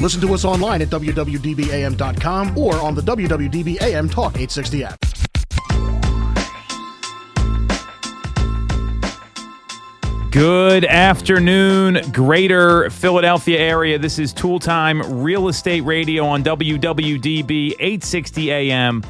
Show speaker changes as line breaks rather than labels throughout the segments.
Listen to us online at wwdbam.com or on the WWDBAM Talk 860 app.
Good afternoon, greater Philadelphia area. This is Toole Time Real Estate Radio on WWDB 860 AM.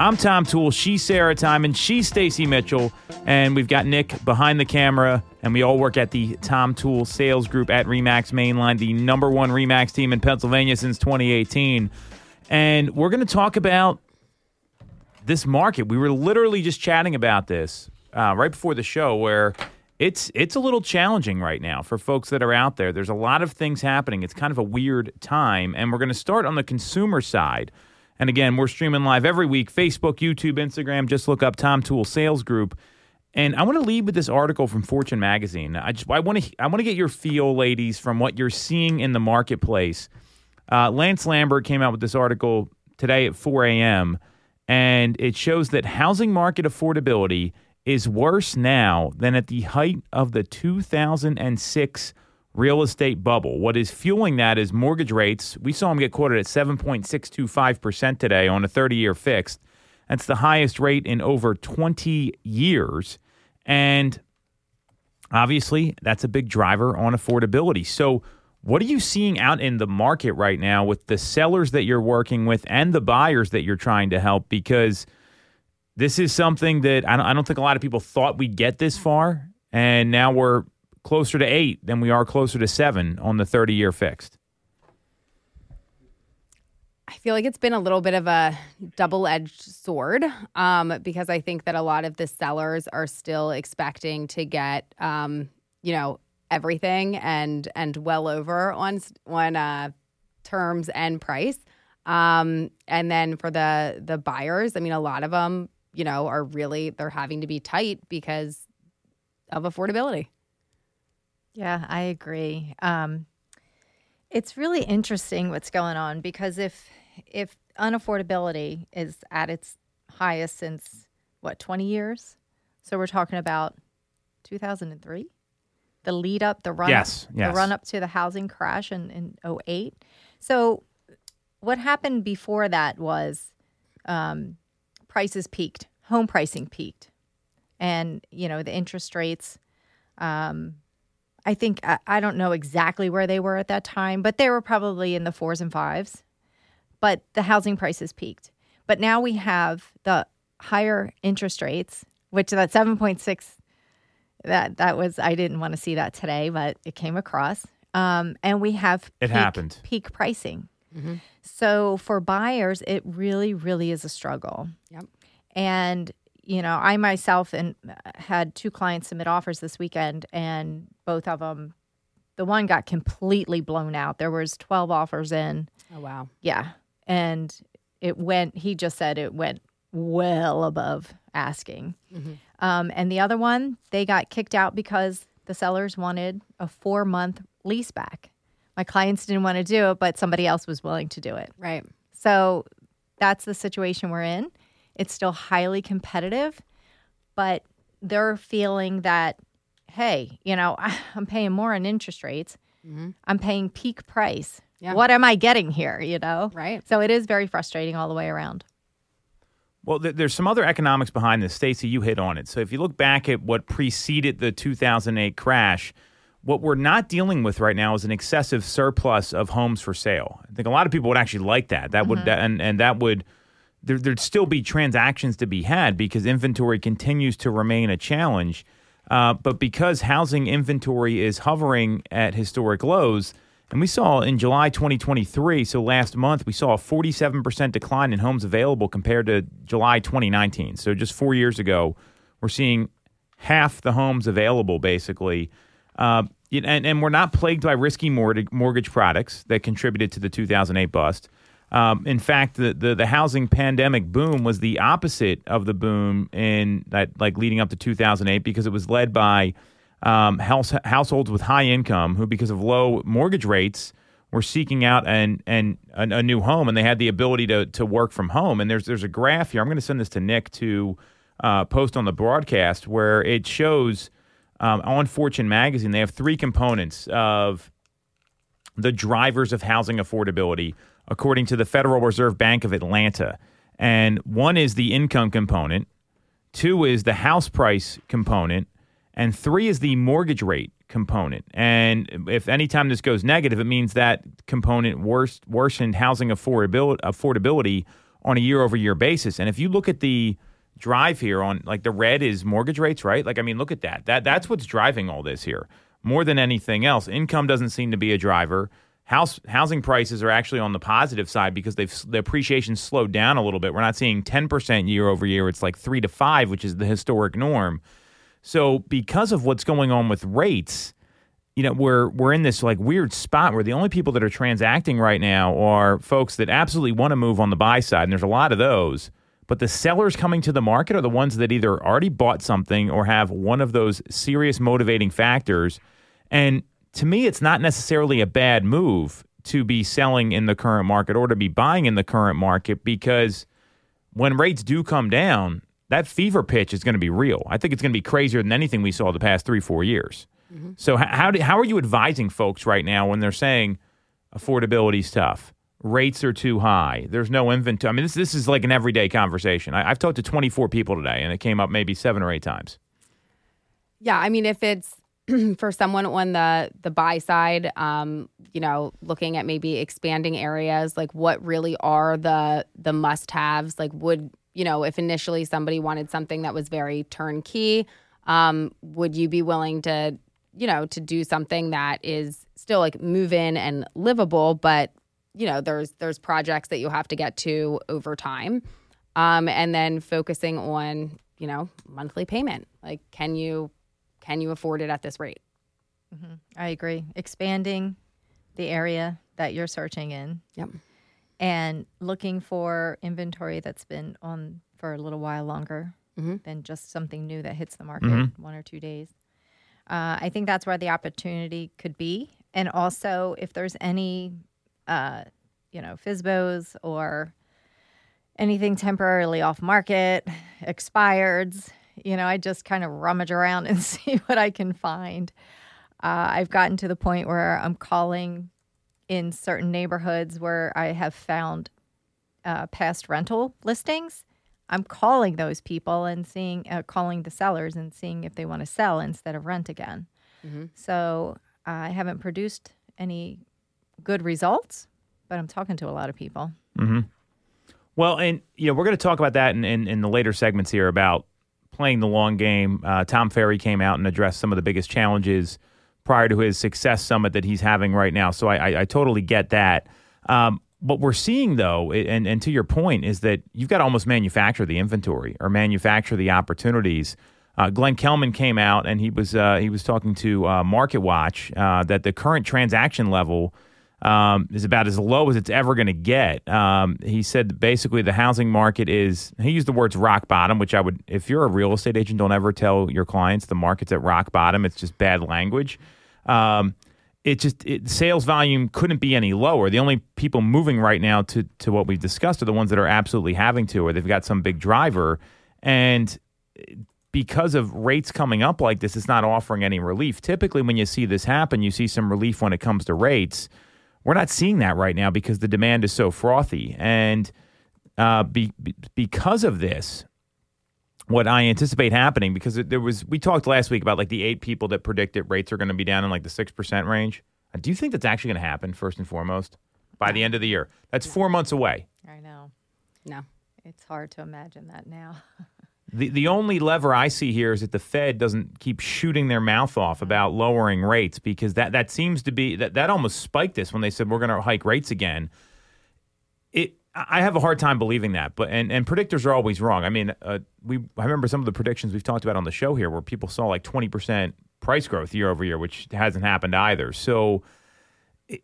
I'm Tom Toole. She's Sarah Tymon. She's Stacey Mitchell. And we've got Nick behind the camera. And we all work at the Tom Toole Sales Group at Remax Mainline, the number one Remax team in Pennsylvania since 2018. And we're going to talk about this market. We were literally just chatting about this uh, right before the show where it's it's a little challenging right now for folks that are out there. There's a lot of things happening. It's kind of a weird time, and we're going to start on the consumer side. And again, we're streaming live every week: Facebook, YouTube, Instagram. Just look up Tom Toole Sales Group. And I want to lead with this article from Fortune magazine. I just I want to I want to get your feel, ladies, from what you're seeing in the marketplace. Uh, Lance Lambert came out with this article today at 4 a.m. and it shows that housing market affordability is worse now than at the height of the 2006 real estate bubble. What is fueling that is mortgage rates. We saw them get quoted at 7.625% today on a 30 year fixed. That's the highest rate in over 20 years. And obviously, that's a big driver on affordability. So, what are you seeing out in the market right now with the sellers that you're working with and the buyers that you're trying to help? Because this is something that I don't, I don't think a lot of people thought we'd get this far. And now we're closer to eight than we are closer to seven on the 30 year fixed.
I feel like it's been a little bit of a double edged sword um, because I think that a lot of the sellers are still expecting to get, um, you know, everything and and well over on on uh, terms and price. Um, and then for the the buyers, I mean, a lot of them, you know, are really they're having to be tight because of affordability.
Yeah, I agree. Um, it's really interesting what's going on because if if unaffordability is at its highest since what 20 years, so we're talking about 2003, the lead up, the run,
yes,
up,
yes.
the run up to the housing crash in in 08. So what happened before that was um, prices peaked, home pricing peaked, and you know the interest rates. Um, I think I, I don't know exactly where they were at that time, but they were probably in the fours and fives. But the housing prices peaked. But now we have the higher interest rates, which that seven point six. That that was I didn't want to see that today, but it came across. Um, and we have
it
peak,
happened
peak pricing. Mm-hmm. So for buyers, it really, really is a struggle.
Yep.
And you know, I myself and uh, had two clients submit offers this weekend, and both of them, the one got completely blown out. There was twelve offers in.
Oh wow.
Yeah, and it went. He just said it went well above asking. Mm-hmm. Um, and the other one, they got kicked out because the sellers wanted a four month lease back. My clients didn't want to do it, but somebody else was willing to do it.
Right.
So that's the situation we're in. It's still highly competitive, but they're feeling that, hey, you know, I'm paying more on interest rates. Mm-hmm. I'm paying peak price. Yeah. What am I getting here? You know?
Right.
So it is very frustrating all the way around.
Well, there's some other economics behind this. Stacey, you hit on it. So if you look back at what preceded the 2008 crash, what we're not dealing with right now is an excessive surplus of homes for sale. I think a lot of people would actually like that. That mm-hmm. would and and that would there, there'd still be transactions to be had because inventory continues to remain a challenge. Uh, but because housing inventory is hovering at historic lows, and we saw in July 2023, so last month, we saw a 47% decline in homes available compared to July 2019. So just four years ago, we're seeing half the homes available basically. Uh, and, and, we're not plagued by risky mortgage products that contributed to the 2008 bust. Um, in fact, the, the, the housing pandemic boom was the opposite of the boom in that like leading up to 2008 because it was led by um, house, households with high income who, because of low mortgage rates, were seeking out an, an, a, a new home and they had the ability to, to work from home. And there's there's a graph here. I'm going to send this to Nick to uh, post on the broadcast where it shows um, on Fortune magazine they have three components of the drivers of housing affordability, according to the Federal Reserve Bank of Atlanta. And one is the income component, two is the house price component, and three is the mortgage rate component. And if anytime this goes negative, it means that component worst, worsened housing affordability, affordability on a year over year basis. And if you look at the drive here on like the red is mortgage rates, right? Like I mean, look at that. That that's what's driving all this here more than anything else. Income doesn't seem to be a driver. House housing prices are actually on the positive side because they've the appreciation slowed down a little bit. We're not seeing 10% year over year. It's like 3 to 5, which is the historic norm. So because of what's going on with rates, you know, we're we're in this like weird spot where the only people that are transacting right now are folks that absolutely want to move on the buy side, and there's a lot of those. But the sellers coming to the market are the ones that either already bought something or have one of those serious motivating factors. And to me, it's not necessarily a bad move to be selling in the current market or to be buying in the current market because when rates do come down, that fever pitch is going to be real. I think it's going to be crazier than anything we saw the past three, four years. Mm-hmm. So, how, do, how are you advising folks right now when they're saying affordability is tough? rates are too high. There's no inventory. I mean, this this is like an everyday conversation. I, have talked to 24 people today, and it came up maybe seven or eight times.
Yeah, I mean, if it's for someone on the the buy side, um, you know, looking at maybe expanding areas, like what really are the the must haves? Like, would you know, if initially somebody wanted something that was very turnkey, um, would you be willing to, you know, to do something that is still like move in and livable, but you know there's there's projects that you have to get to over time um, and then focusing on you know monthly payment like can you can you afford it at this rate
mm-hmm. i agree expanding the area that you're searching in
yep
and looking for inventory that's been on for a little while longer mm-hmm. than just something new that hits the market mm-hmm. one or two days uh, i think that's where the opportunity could be and also if there's any uh, you know, FSBOs or anything temporarily off market, expireds. You know, I just kind of rummage around and see what I can find. Uh, I've gotten to the point where I'm calling in certain neighborhoods where I have found uh, past rental listings. I'm calling those people and seeing, uh, calling the sellers and seeing if they want to sell instead of rent again. Mm-hmm. So I haven't produced any good results, but I'm talking to a lot of people.
Mm-hmm. Well, and you know, we're going to talk about that in, in, in, the later segments here about playing the long game. Uh, Tom Ferry came out and addressed some of the biggest challenges prior to his success summit that he's having right now. So I, I, I totally get that. Um, what we're seeing, though, and, and to your point, is that you've got to almost manufacture the inventory or manufacture the opportunities. Uh, Glenn Kelman came out and he was uh, he was talking to uh, MarketWatch uh, that the current transaction level um, is about as low as it's ever going to get. Um, he said basically the housing market is, he used the words rock bottom, which I would, if you're a real estate agent, don't ever tell your clients the market's at rock bottom. It's just bad language. Um, it just it, sales volume couldn't be any lower. The only people moving right now to to what we've discussed are the ones that are absolutely having to, or they've got some big driver, and because of rates coming up like this, it's not offering any relief. Typically, when you see this happen, you see some relief when it comes to rates. We're not seeing that right now because the demand is so frothy. And uh, be, be, because of this, what I anticipate happening, because there was, we talked last week about like the eight people that predicted rates are going to be down in like the 6% range. Uh, do you think that's actually going to happen, first and foremost, by the end of the year? That's four months away.
I know.
No.
It's hard to imagine that now.
The the only lever I see here is that the Fed doesn't keep shooting their mouth off about lowering rates because that, that seems to be that, that almost spiked this when they said we're going to hike rates again. It I have a hard time believing that, but and, and predictors are always wrong. I mean, uh, we I remember some of the predictions we've talked about on the show here where people saw like twenty percent price growth year over year, which hasn't happened either. So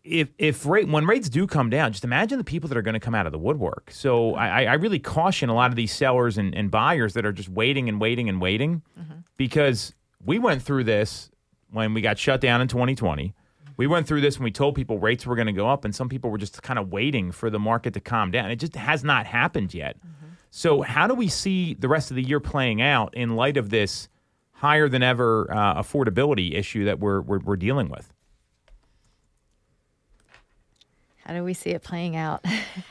if if rate when rates do come down, just imagine the people that are going to come out of the woodwork. So I, I really caution a lot of these sellers and, and buyers that are just waiting and waiting and waiting mm-hmm. because we went through this when we got shut down in 2020. We went through this when we told people rates were going to go up, and some people were just kind of waiting for the market to calm down. It just has not happened yet. Mm-hmm. So how do we see the rest of the year playing out in light of this higher than ever uh, affordability issue that we're, we're, we're dealing with?
How do we see it playing out?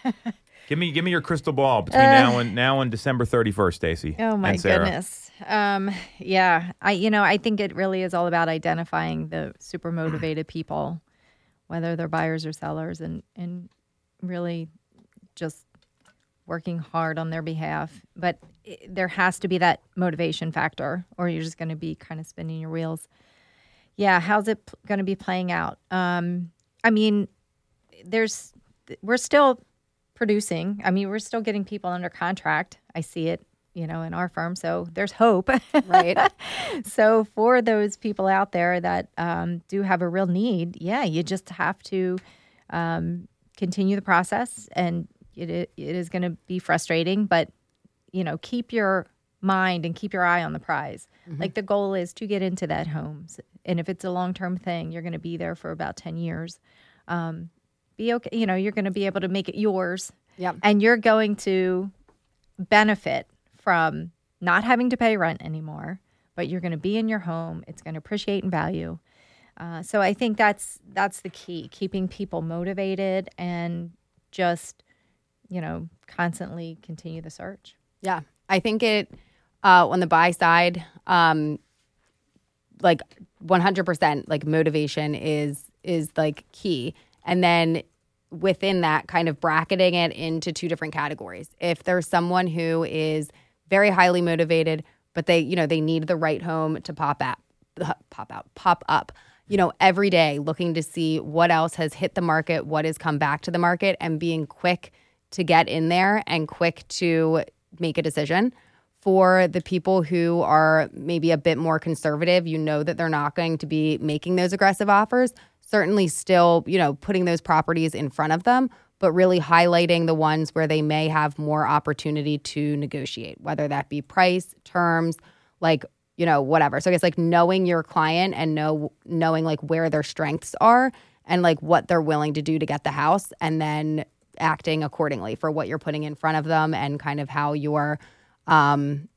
Give me give me your crystal ball between now and now and December 31st, Stacey.
Uh, Oh my goodness. Um, yeah, I you know I think it really is all about identifying the super motivated people, whether they're buyers or sellers, and and really just working hard on their behalf. But i there has to be that motivation factor, or you're just going to be kind of spinning your wheels. Yeah, how's it p- going to be playing out? Um, I mean, there's we're still producing. I mean, we're still getting people under contract. I see it, you know, in our firm. So there's hope.
Right.
so for those people out there that um, do have a real need, yeah, you just have to um, continue the process, and it it is going to be frustrating, but you know, keep your mind and keep your eye on the prize. Like the goal is to get into that homes, and if it's a long term thing, you're going to be there for about ten years. Um, be okay. You know, you're going to be able to make it yours.
Yep.
And you're going to benefit from not having to pay rent anymore, but you're going to be in your home. It's going to appreciate in value. Uh, so I think that's that's the key: keeping people motivated and just you know constantly continue the search.
Yeah, I think it uh, on the buy side, um, like one hundred percent, like motivation is is like key, and then within that, kind of bracketing it into two different categories. If there's someone who is very highly motivated, but they you know they need the right home to pop out, uh, pop out, pop up. You know, every day looking to see what else has hit the market, what has come back to the market, and being quick to get in there and quick to make a decision. For the people who are maybe a bit more conservative, you know that they're not going to be making those aggressive offers. Certainly, still, you know, putting those properties in front of them, but really highlighting the ones where they may have more opportunity to negotiate, whether that be price, terms, like you know whatever. So I guess like knowing your client and know knowing like where their strengths are and like what they're willing to do to get the house, and then acting accordingly for what you're putting in front of them and kind of how you're, um,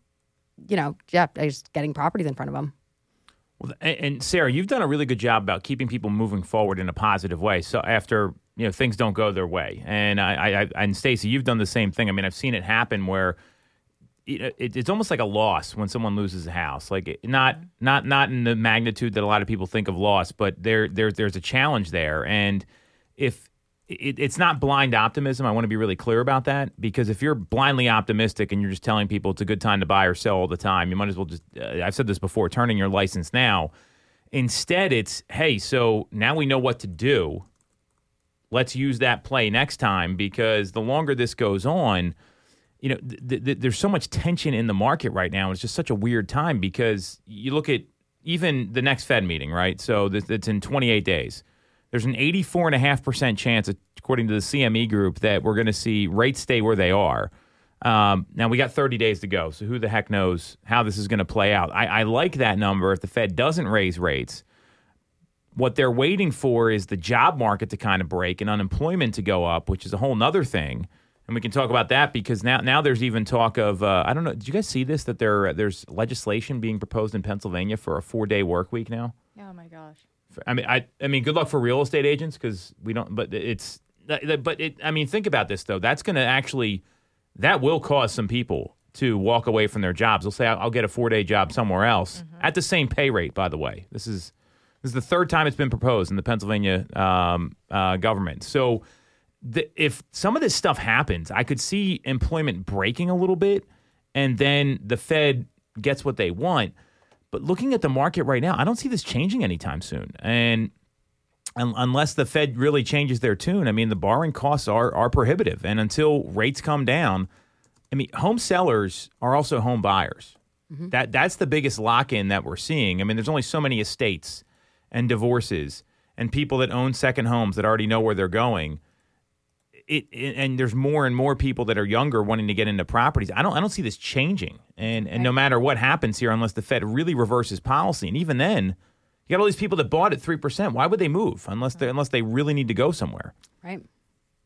you know, yeah, just getting properties in front of them.
Well, and, Sarah, you've done a really good job about keeping people moving forward in a positive way. So after you know things don't go their way, and I, I, I and Stacey, you've done the same thing. I mean, I've seen it happen where it, it, it's almost like a loss when someone loses a house. Like it, not mm-hmm. not not in the magnitude that a lot of people think of loss, but there there there's a challenge there, and if it, it's not blind optimism. I want to be really clear about that because if you're blindly optimistic and you're just telling people it's a good time to buy or sell all the time, you might as well just, uh, I've said this before, turning your license now. Instead, it's, hey, so now we know what to do. Let's use that play next time because the longer this goes on, you know, th- th- there's so much tension in the market right now. It's just such a weird time because you look at even the next Fed meeting, right? So th- it's in 28 days there's an 84.5% chance, according to the CME group, that we're going to see rates stay where they are. Um, now, we got 30 days to go, so who the heck knows how this is going to play out? I, I like that number if the Fed doesn't raise rates. What they're waiting for is the job market to kind of break and unemployment to go up, which is a whole nother thing. And we can talk about that because now, now there's even talk of uh, I don't know. Did you guys see this? That there there's legislation being proposed in Pennsylvania for a four day work week now.
Oh my gosh.
I mean, I, I mean, good luck for real estate agents because we don't. But it's, but it. I mean, think about this though. That's going to actually, that will cause some people to walk away from their jobs. They'll say, "I'll, get a four day job somewhere else at the same pay rate." By the way, this is this is the third time it's been proposed in the Pennsylvania um, uh, government. So, the, if some of this stuff happens, I could see employment breaking a little bit, and then the Fed gets what they want. But looking at the market right now, I don't see this changing anytime soon. And un- unless the Fed really changes their tune, I mean, the borrowing costs are are prohibitive. And until rates come down, I mean, home sellers are also home buyers. Mm-hmm. That that's the biggest lock in that we're seeing. I mean, there's only so many estates and divorces and people that own second homes that already know where they're going. It, it- and there's more and more people that are younger wanting to get into properties. I don't I don't see this changing. And and no matter what happens here, unless the Fed really reverses policy, and even then, you got all these people that bought at three percent. Why would they move unless they unless they really need to go somewhere?
Right.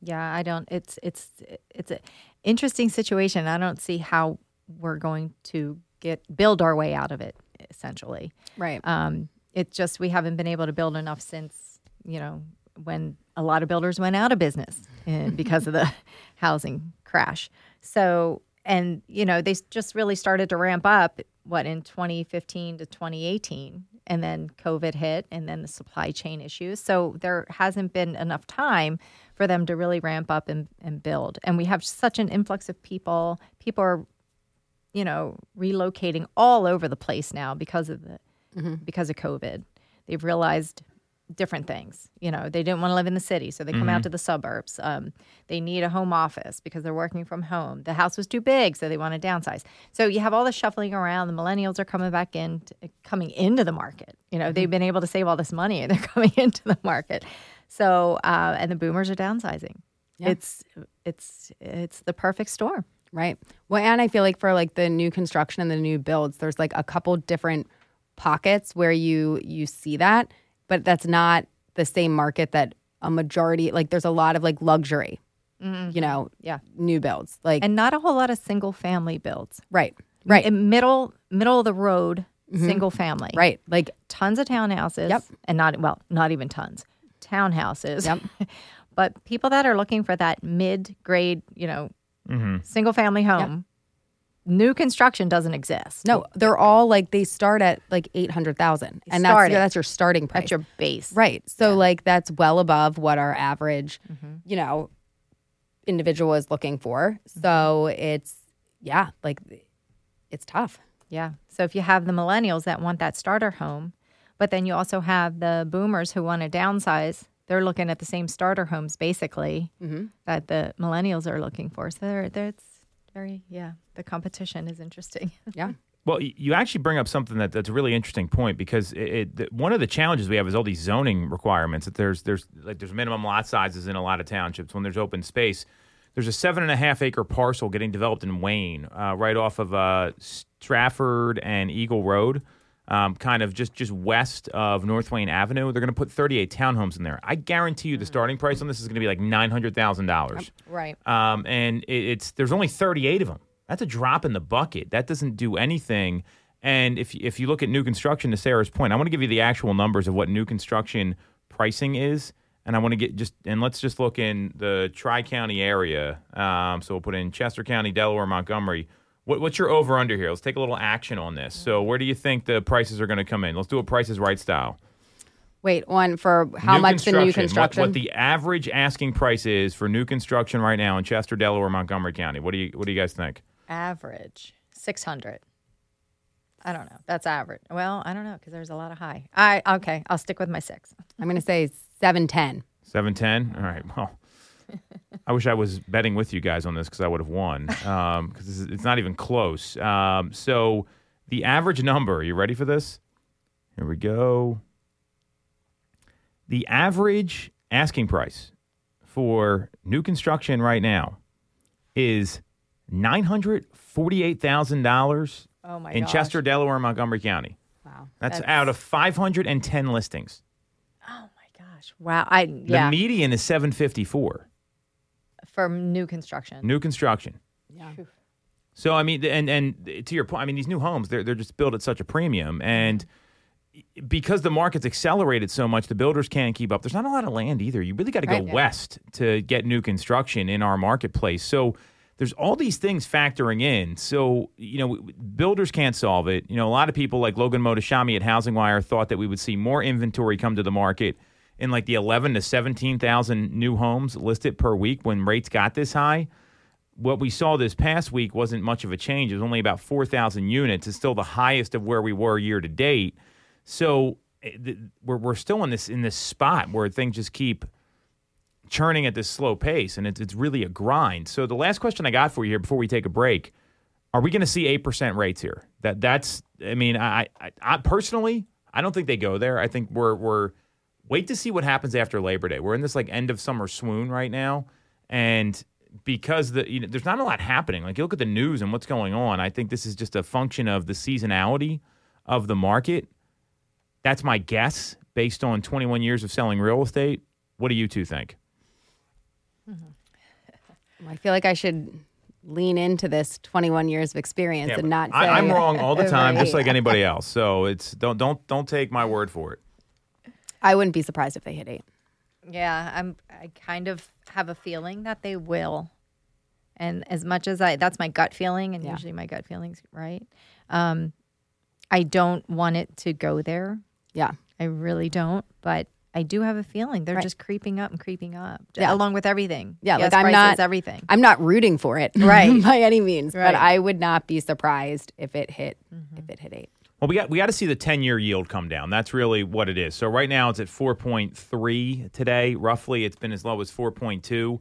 Yeah, I don't. It's it's it's an interesting situation. I don't see how we're going to get build our way out of it. Essentially,
Right.
um, it's just we haven't been able to build enough since you know when a lot of builders went out of business uh, because of the housing crash. So, and you know, they just really started to ramp up what in 2015 to 2018, and then COVID hit, and then the supply chain issues. So there hasn't been enough time for them to really ramp up and, and build. And we have such an influx of people. People are, you know, relocating all over the place now because of the because of COVID. They've realized different things. You know, they didn't want to live in the city, so they come out to the suburbs. Um, they need a home office because they're working from home. The house was too big, so they want to downsize. So you have all the shuffling around. The millennials are coming back in, coming into the market. You know, they've been able to save all this money, and they're coming into the market. So, uh, and the boomers are downsizing. It's it's it's the perfect storm.
Right. Well, and I feel like for like the new construction and the new builds, there's like a couple different pockets where you you see that, but that's not the same market that a majority like there's a lot of like luxury, mm-hmm. you know,
Yeah.
new builds. Like
And not a whole lot of single family builds.
right. Right.
In middle middle of the road mm-hmm. single family.
right. Like
Tons of townhouses.
Yep.
And not well, not even tons. Townhouses.
Yep.
but people that are looking for that mid grade, you know, mm-hmm. single family home, new construction doesn't exist.
no, they're all like they start at like 800,000 and that's your, that's your starting price.
That's your base.
Right. So like that's well above what our average,
Mm-hmm.
you know, individual is looking for. So it's yeah, like it's tough.
Yeah. So if you have the millennials that want that starter home, but then you also have the boomers who want to downsize, they're looking at the same starter homes basically that the millennials are looking for. So they're, they're, it's very, yeah, the competition is interesting.
Yeah.
Well, you actually bring up something that, that's a really interesting point because it, it, the, one of the challenges we have is all these zoning requirements. That there's there's like there's minimum lot sizes in a lot of townships when there's open space. There's a seven and a half acre parcel getting developed in Wayne, uh, right off of uh, Strafford and Eagle Road, um, kind of just just west of North Wayne Avenue. They're going to put 38 townhomes in there. I guarantee you the starting price on this is going to be like nine hundred thousand dollars.
Right.
Um, and it, it's there's only 38 of them. That's a drop in the bucket. That doesn't do anything. And if if you look at new construction, to Sarah's point, I want to give you the actual numbers of what new construction pricing is, and I want to get just and let's just look in the Tri County area. Um, so we'll put in Chester County, Delaware, Montgomery. What, what's your over under here? Let's take a little action on this. So where do you think the prices are going to come in? Let's do a Prices Right style.
Wait, one for how
New
much the new
What-
construction?
What, the average asking price is for new construction right now in Chester, Delaware, Montgomery County. What do you What do you guys think?
Average 600. I don't know. That's average. Well, I don't know because there's a lot of high. I okay. I'll stick with my six.
I'm going to say 710.
Seven ten. All right. Well, I wish I was betting with you guys on this because I would have won. Because it's not even close. Um, so the average number. Are you ready for this? Here we go. The average asking price for new construction right now is nine hundred forty-eight thousand dollars
Oh
in
gosh.
Chester, Delaware, and Montgomery County.
Wow.
That's,
That's-
out of five hundred and ten listings.
Oh my gosh. Wow. I
The median is seven fifty-four.
For new construction.
New construction.
Yeah.
So I mean, and and to your point, I mean, these new homes they're they're just built at such a premium, and because the market's accelerated so much, the builders can't keep up. There's not a lot of land either. You really got to go
Right.
west to get new construction in our marketplace. So there's all these things factoring in. So you know, builders can't solve it. You know, a lot of people like Logan Mohtashami at HousingWire thought that we would see more inventory come to the market in like the 11 to 17,000 new homes listed per week when rates got this high what we saw this past week wasn't much of a change. It was only about 4,000 units. It's still the highest of where we were year to date. So eh, we're, we're still in this in this spot where things just keep churning at this slow pace, and it's, it's really a grind. So the last question I got for you here before we take a break: Are we going to see eight percent rates here? That that's. I mean, I, I, I personally, I don't think they go there. I think we're we're wait to see what happens after Labor Day. We're in this like end of summer swoon right now, and because the you know there's not a lot happening. Like you look at the news and what's going on. I think this is just a function of the seasonality of the market. That's my guess based on 21 years of selling real estate. What do you two think? Mm-hmm.
I feel like I should lean into this 21 years of experience
Yeah,
and not say
I, I'm wrong all the time, just like anybody else. So it's don't don't don't take my word for it.
I wouldn't be surprised if they hit eight.
Yeah, I'm. I kind of have a feeling that they will, and as much as I, that's my gut feeling, and
Yeah.
usually my gut feelings right. Um, I don't want it to go there.
Yeah.
I really don't, but I do have a feeling they're
Right.
just creeping up and creeping up,
Yeah.
along with everything.
Yeah,
Gas
like I'm
prices,
not
everything.
I'm not rooting for it,
Right.
by any means,
Right.
but I would not be surprised if it hit if it hit eight.
Well, we got we got to see the ten year yield come down. That's really what it is. So right now it's at four point three today, roughly. It's been as low as four point two.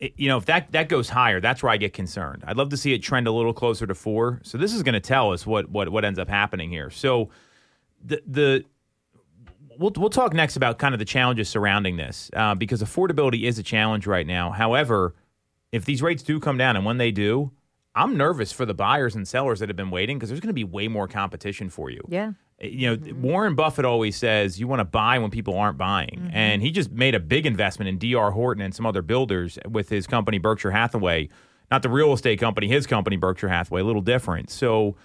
You know, if that that goes higher, that's where I get concerned. I'd love to see it trend a little closer to four. So this is going to tell us what what what ends up happening here. So the the we'll we'll talk next about kind of the challenges surrounding this uh, because affordability is a challenge right now. However, if these rates do come down, and when they do, I'm nervous for the buyers and sellers that have been waiting because there's going to be way more competition for you.
yeah.
Eh, you know, mm-hmm. Warren Buffett always says you want to buy when people aren't buying. Mm-hmm. And he just made a big investment in DR Horton and some other builders with his company, Berkshire Hathaway. Not the real estate company, his company, Berkshire Hathaway, a little different. So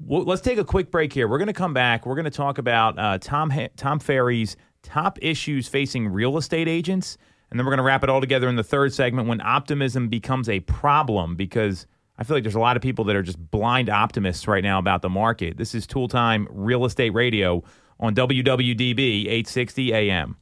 well, let's take a quick break here. We're going to come back. We're going to talk about uh, Tom, ha- Tom Ferry's top issues facing real estate agents. And then we're going to wrap it all together in the third segment when optimism becomes a problem because I feel like there's a lot of people that are just blind optimists right now about the market. This is Toole Time Real Estate Radio on WWDB 860 AM.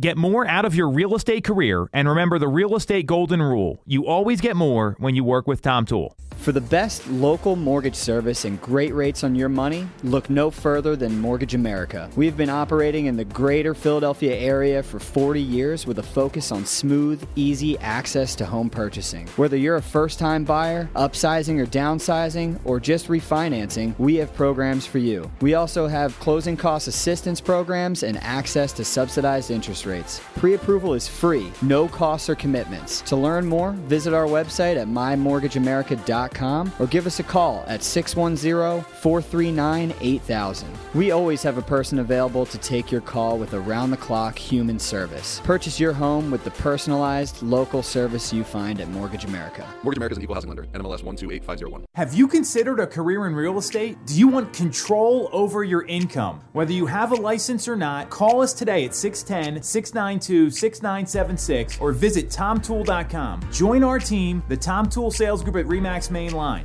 Get more out of your real estate career and remember the real estate golden rule. You always get more when you work with Tom Toole.
For the best local mortgage service and great rates on your money, look no further than Mortgage America. We've been operating in the greater Philadelphia area for 40 years with a focus on smooth, easy access to home purchasing. Whether you're a first time buyer, upsizing or downsizing, or just refinancing, we have programs for you. We also have closing cost assistance programs and access to subsidized interest rates. Pre approval is free, no costs or commitments. To learn more, visit our website at mymortgageamerica.com or give us a call at 610 439 8000. We always have a person available to take your call with around the clock human service. Purchase your home with the personalized local service you find at Mortgage America.
Mortgage America's equal housing lender, NMLS 128501.
Have you considered a career in real estate? Do you want control over your income? Whether you have a license or not, call us today at 610 692 6976 or visit tomtoole.com. Join our team, the Tom Toole Sales Group at Remax Main Line.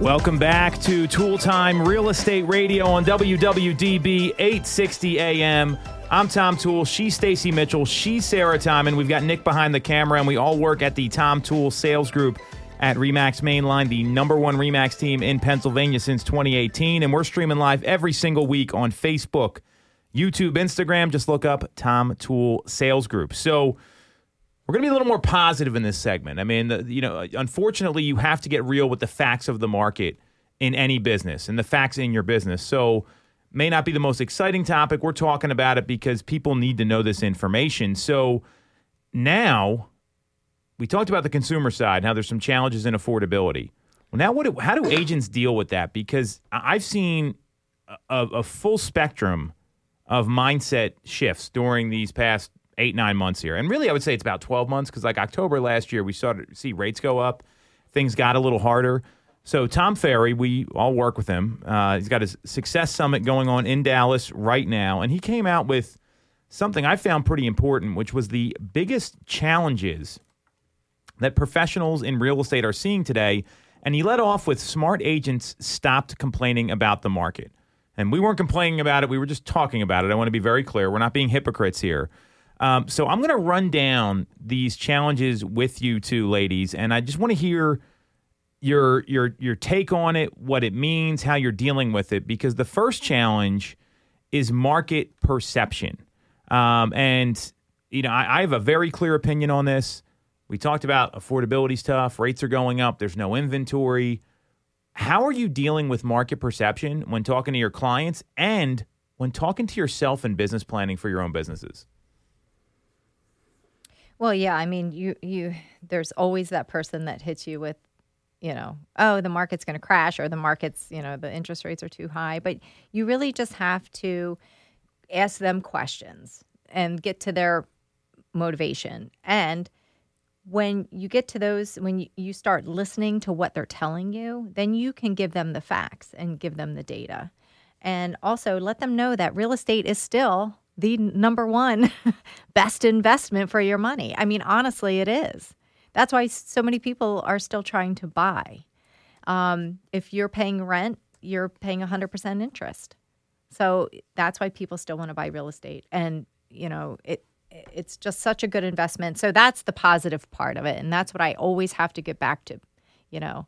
Welcome back to Toole Time Real Estate Radio on WWDB 860 AM. I'm Tom Toole. She's Stacey Mitchell. She's Sarah Tymon. We've got Nick behind the camera, and we all work at the Tom Toole Sales Group at Remax Mainline, the number one Remax team in Pennsylvania since 2018. And we're streaming live every single week on Facebook, YouTube, Instagram. Just look up Tom Toole Sales Group. So, we're going to be a little more positive in this segment. I mean, you know, unfortunately, you have to get real with the facts of the market in any business and the facts in your business. So, may not be the most exciting topic. We're talking about it because people need to know this information. So, now we talked about the consumer side, and how there's some challenges in affordability. Well, now what? Do, how do agents deal with that? Because I've seen a, a full spectrum of mindset shifts during these past eight nine months here, and really I would say it's about twelve months because like October last year we started to see rates go up, things got a little harder. So Tom Ferry, we all work with him. Uh, he's got his Success Summit going on in Dallas right now, and he came out with something I found pretty important, which was the biggest challenges that professionals in real estate are seeing today. And he led off with smart agents stopped complaining about the market. And we weren't complaining about it, we were just talking about it. I want to be very clear. We're not being hypocrites here. Um, so I'm going to run down these challenges with you two ladies, and I just want to hear your your your take on it, what it means, how you're dealing with it. Because the first challenge is market perception, um, and you know I, I have a very clear opinion on this. We talked about affordability stuff. Rates are going up. There's no inventory. How are you dealing with market perception when talking to your clients and when talking to yourself in business planning for your own businesses?
Well, yeah, I mean, you you there's always that person that hits you with, you know, oh, the market's going to crash or the market's, you know, the interest rates are too high, but you really just have to ask them questions and get to their motivation. And when you get to those when you, start listening to what they're telling you, then you can give them the facts and give them the data. And also let them know that real estate is still the number one best investment for your money. I mean, honestly, it is. That's why so many people are still trying to buy. Um, if you're paying rent, you're paying 100% interest. So that's why people still want to buy real estate. And, you know, it, it's just such a good investment. So that's the positive part of it. And that's what I always have to get back to, you know,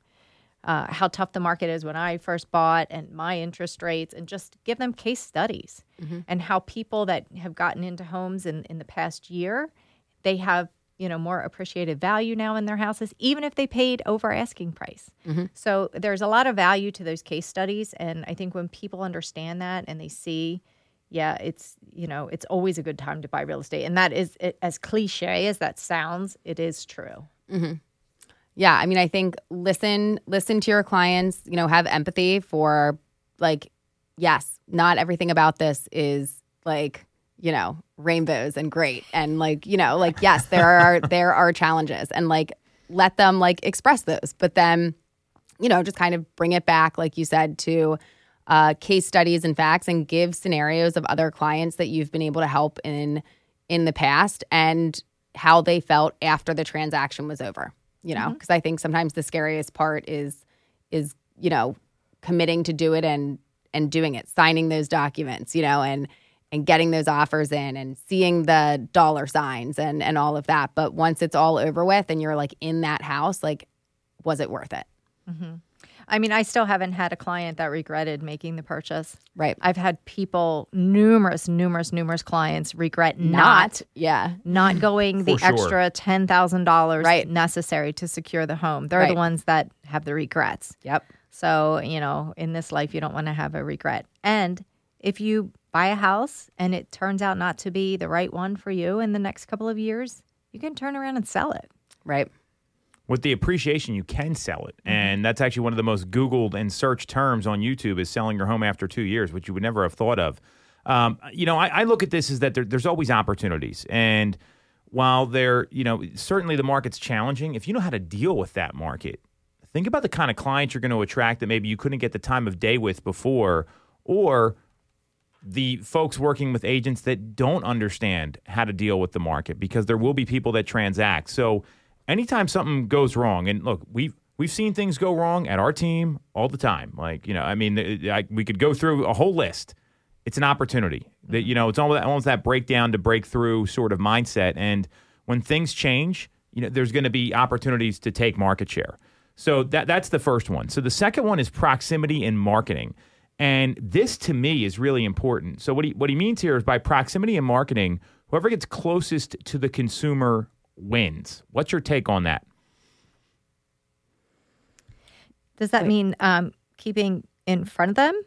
uh, how tough the market is when I first bought and my interest rates, and just give them case studies and how people that have gotten into homes in, in the past year, they have you know more appreciated value now in their houses, even if they paid over asking price. So there's a lot of value to those case studies, and I think when people understand that and they see. Yeah, it's you know it's always a good time to buy real estate, and that is it, as cliche as that sounds, it is true. Mm-hmm.
Yeah, I mean, I think listen, listen to your clients. You know, have empathy for like, yes, not everything about this is like you know rainbows and great, and like you know, like yes, there are there are challenges, and like let them like express those, but then you know, just kind of bring it back, like you said, to uh, case studies and facts, and give scenarios of other clients that you've been able to help in in the past and how they felt after the transaction was over you know? Because i think sometimes the scariest part is is you know committing to do it and and doing it signing those documents you know and and getting those offers in and seeing the dollar signs and and all of that. But once it's all over with and you're like in that house like was it worth it
I mean, I still haven't had a client that regretted making the purchase.
right
I've had people, numerous, numerous, numerous clients regret not
yeah
not going the
sure.
extra ten thousand dollars
Right.
necessary to secure the home. They're
Right.
the ones that have the regrets.
yep
So you know, in this life, you don't want to have a regret. And if you buy a house and it turns out not to be the right one for you in the next couple of years, you can turn around and sell it.
right
with the appreciation you can sell it. And that's actually one of the most googled and searched terms on youtube is selling your home after two years which you would never have thought of. Um, you know I, I look at this as that there, there's always opportunities. And while there you know certainly the market's challenging if you know how to deal with that market think about the kind of clients you're going to attract that maybe you couldn't get the time of day with before or the folks working with agents that don't understand how to deal with the market because there will be people that transact. So anytime something goes wrong, and look, we've we've seen things go wrong at our team all the time. Like you know, I mean, I, we could go through a whole list. It's an opportunity that mm-hmm. you know it's almost, almost that breakdown to break through sort of mindset. And when things change, you know, there's going to be opportunities to take market share. So that that's the first one. So the second one is proximity in marketing. And this to me is really important. So what he what he means here is by proximity in marketing, whoever gets closest to the consumer wins. What's your take on that?
Does that mean um, keeping in front of them?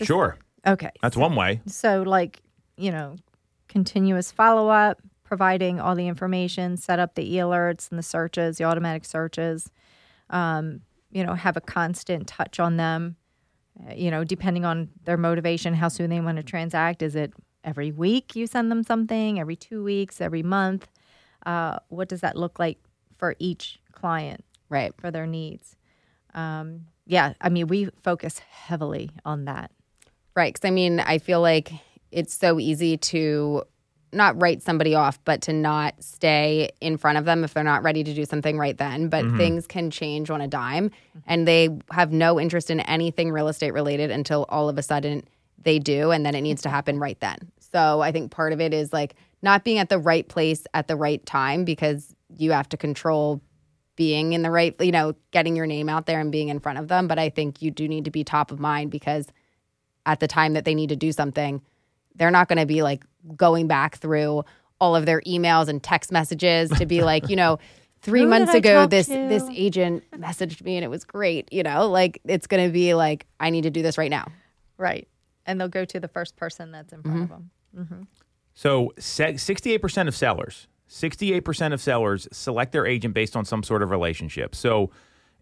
Sure.
Okay.
That's one way.
So, like, you know, continuous follow up, providing all the information, set up the e alerts and the searches, the automatic searches, um, you know, have a constant touch on them, uh, you know, depending on their motivation, how soon they want to transact. Is it every week you send them something, every two weeks, every month. Uh, what does that look like for each client
Right.
for their needs? Um, yeah, I mean, we focus heavily on that.
Right. Because I mean, I feel like it's so easy to not write somebody off, but to not stay in front of them if they're not ready to do something right then. But things can change on a dime, and they have no interest in anything real estate related until all of a sudden they do, and then it needs to happen right then. So I think part of it is like not being at the right place at the right time because you have to control being in the right, you know, getting your name out there and being in front of them. But I think you do need to be top of mind because at the time that they need to do something, they're not going to be like going back through all of their emails and text messages to be like, you know, three
Who
months ago this
to?
this agent messaged me and it was great. You know, like it's going to be like I need to do this right now.
Right. And they'll go to the first person that's in front mm-hmm. of them.
Mm-hmm. So 68% of sellers, 68% of sellers select their agent based on some sort of relationship. So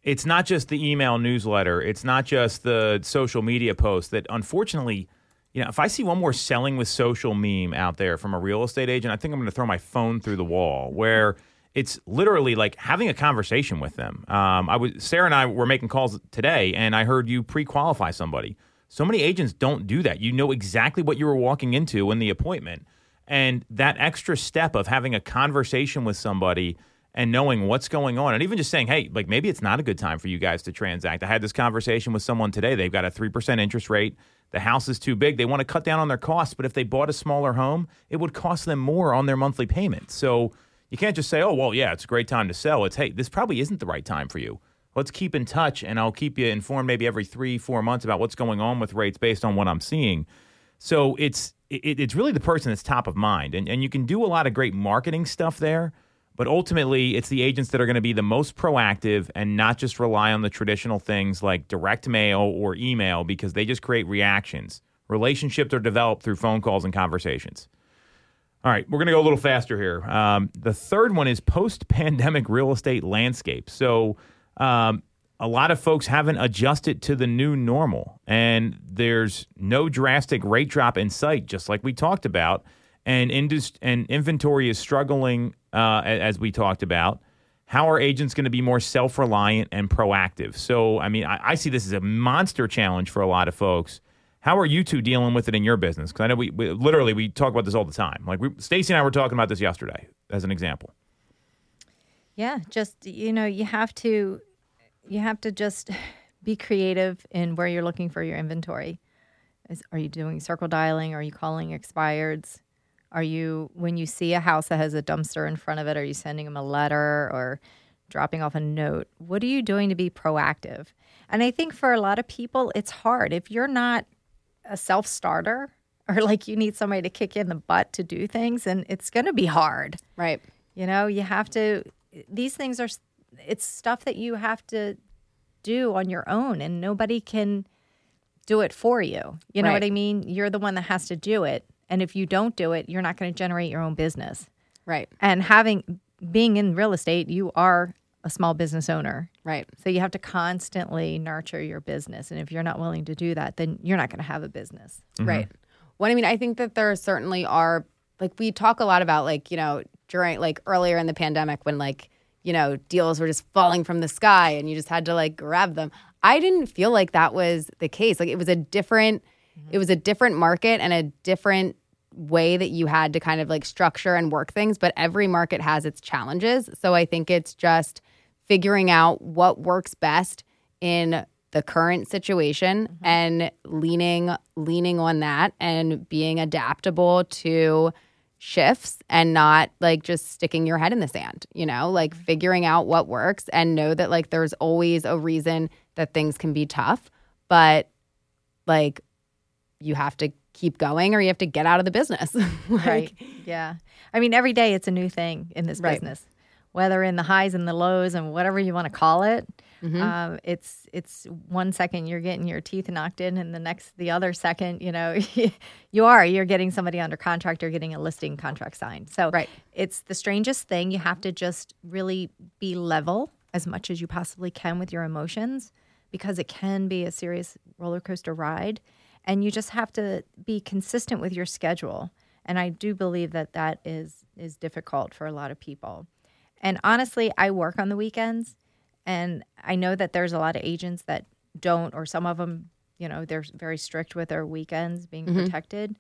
it's not just the email newsletter, it's not just the social media post that unfortunately, you know, if I see one more selling with social meme out there from a real estate agent, I think I'm going to throw my phone through the wall where it's literally like having a conversation with them. Um, I was Sarah and I were making calls today, and I heard you pre-qualify somebody. So many agents don't do that. You know exactly what you were walking into in the appointment, and that extra step of having a conversation with somebody and knowing what's going on, and even just saying, "Hey, like maybe it's not a good time for you guys to transact." I had this conversation with someone today. They've got a three percent interest rate. The house is too big. They want to cut down on their costs, but if they bought a smaller home, it would cost them more on their monthly payment. So you can't just say, "Oh, well, yeah, it's a great time to sell." It's, "Hey, this probably isn't the right time for you." Let's keep in touch, and I'll keep you informed maybe every three, four months about what's going on with rates based on what I'm seeing. So it's it, it's really the person that's top of mind, and and you can do a lot of great marketing stuff there. But ultimately, it's the agents that are going to be the most proactive and not just rely on the traditional things like direct mail or email because they just create reactions. Relationships are developed through phone calls and conversations. All right, we're going to go a little faster here. Um, the third one is post pandemic real estate landscape. So, um, a lot of folks haven't adjusted to the new normal, and there's no drastic rate drop in sight, just like we talked about. And, indus- and inventory is struggling, uh, as we talked about. How are agents going to be more self reliant and proactive? So, I mean, I, I see this as a monster challenge for a lot of folks. How are you two dealing with it in your business? Because I know we, we literally we talk about this all the time. Like Stacey and I were talking about this yesterday, as an example.
Yeah, just you know, you have to you have to just be creative in where you're looking for your inventory. Is, are you doing circle dialing? Are you calling expireds? Are you when you see a house that has a dumpster in front of it, are you sending them a letter or dropping off a note? What are you doing to be proactive? And I think for a lot of people it's hard. If you're not a self-starter or like you need somebody to kick you in the butt to do things and it's going to be hard.
Right.
You know, you have to, these things are, it's stuff that you have to do on your own and nobody can do it for you. You know
Right.
what I mean? You're the one that has to do it. And if you don't do it, you're not going to generate your own business.
Right.
And having, being in real estate, you are a small business owner.
Right.
So you have to constantly nurture your business. And if you're not willing to do that, then you're not going to have a business. Mm-hmm.
Right. Well, I mean, I think that there certainly are, like, we talk a lot about, like, you know, during, like, earlier in the pandemic when, like, you know, deals were just falling from the sky and you just had to, like, grab them. I didn't feel like that was the case. Like, it was a different, mm-hmm. it was a different market and a different way that you had to kind of like structure and work things, but every market has its challenges. So I think it's just figuring out what works best in the current situation mm-hmm. and leaning leaning on that and being adaptable to shifts and not like just sticking your head in the sand, you know, like mm-hmm. figuring out what works and know that like there's always a reason that things can be tough, but like you have to keep going or you have to get out of the business. Like,
right. Yeah. I mean, every day it's a new thing in this
Right.
business, whether in the highs and the lows and whatever you want to call it.
Mm-hmm.
Um, it's it's one second you're getting your teeth knocked in, and the next the other second, you know, you are you're getting somebody under contract or getting a listing contract signed. So
Right.
it's the strangest thing. You have to just really be level as much as you possibly can with your emotions because it can be a serious roller coaster ride. and you just have to be consistent with your schedule. And I do believe that that is is difficult for a lot of people. And honestly, I work on the weekends, and I know that there's a lot of agents that don't, or some of them, you know, they're very strict with their weekends being protected.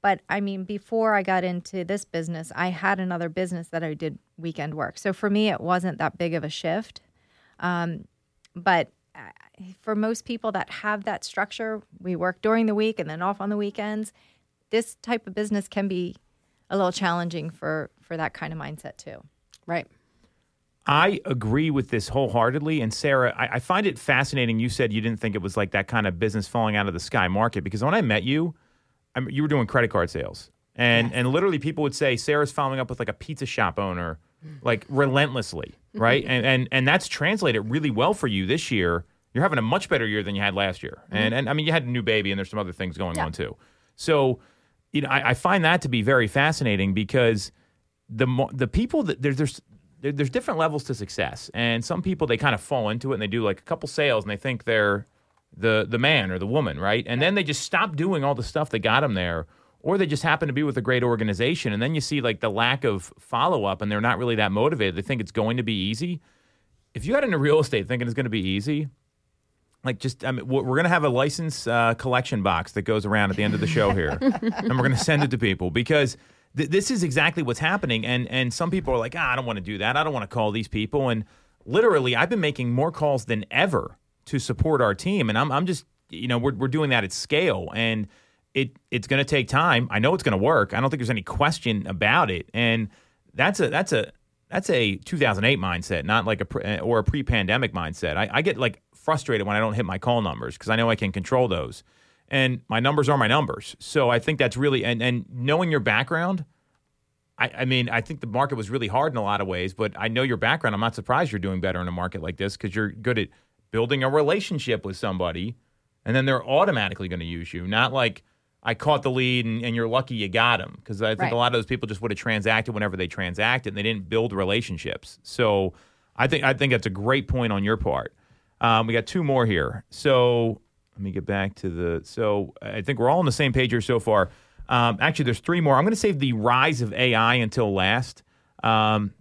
But I mean, before I got into this business, I had another business that I did weekend work. So for me, it wasn't that big of a shift. Um, but uh, for most people that have that structure, we work during the week and then off on the weekends. This type of business can be a little challenging for for that kind of mindset too.
Right.
I agree with this wholeheartedly. And Sarah, I, I find it fascinating. You said you didn't think it was like that kind of business falling out of the sky market because when I met you, I mean, you were doing credit card sales, and and literally people would say Sarah's following up with like a pizza shop owner, like relentlessly, mm-hmm. right? and and and that's translated really well for you this year. You're having a much better year than you had last year, mm-hmm. and and I mean you had a new baby, and there's some other things going on too. So, you know, I, I find that to be very fascinating because the the people that there's there's there, there's different levels to success, and some people they kind of fall into it and they do like a couple sales and they think they're the the man or the woman, right? And then they just stop doing all the stuff that got them there, or they just happen to be with a great organization, and then you see like the lack of follow up, and they're not really that motivated. They think it's going to be easy. If you got into real estate thinking it's going to be easy, like just I mean, we're going to have a license uh, collection box that goes around at the end of the show here, and we're going to send it to people because th- this is exactly what's happening. And and some people are like, ah, I don't want to do that. I don't want to call these people. And literally, I've been making more calls than ever to support our team, and I'm I'm just you know we're we're doing that at scale, and it it's going to take time. I know it's going to work. I don't think there's any question about it, and that's a that's a that's a 2008 mindset, not like a pre, or a pre-pandemic mindset. I, I get like frustrated when I don't hit my call numbers because I know I can control those, and my numbers are my numbers. So I think that's really and and knowing your background. I, I mean, I think the market was really hard in a lot of ways, but I know your background. I'm not surprised you're doing better in a market like this because you're good at building a relationship with somebody, and then they're automatically going to use you. Not like I caught the lead and, and you're lucky you got him because I think
Right.
a lot of those people just would have transacted whenever they transacted and they didn't build relationships. So I think I think that's a great point on your part. Um, we got two more here. So let me get back to the. So I think we're all on the same page here so far. Um, actually, there's three more. I'm going to save the rise of AI until last. Um,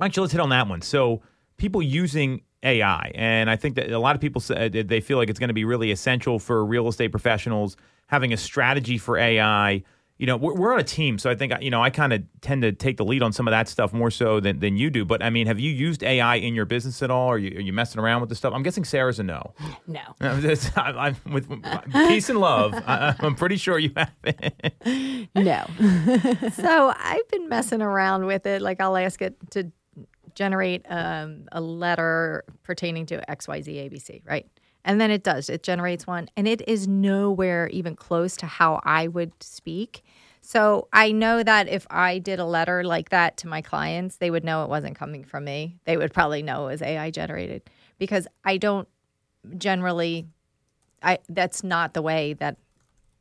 actually, let's hit on that one. So people using AI, and I think that a lot of people say they feel like it's going to be really essential for real estate professionals having a strategy for AI. You know, we're, we're on a team, so I think you know I kind of tend to take the lead on some of that stuff more so than, than you do. But I mean, have you used AI in your business at all? Are you, are you messing around with this stuff? I'm guessing Sarah's a no.
No.
I'm, just- I'm- I'm with peace and love. I, I'm pretty sure you haven't.
No.
so I've been messing around with it. Like I'll ask it to generate um, a letter pertaining to XYZ ABC, right? And then it does. It generates one, and it is nowhere even close to how I would speak. So I know that if I did a letter like that to my clients, they would know it wasn't coming from me. They would probably know it was AI generated because I don't generally I that's not the way that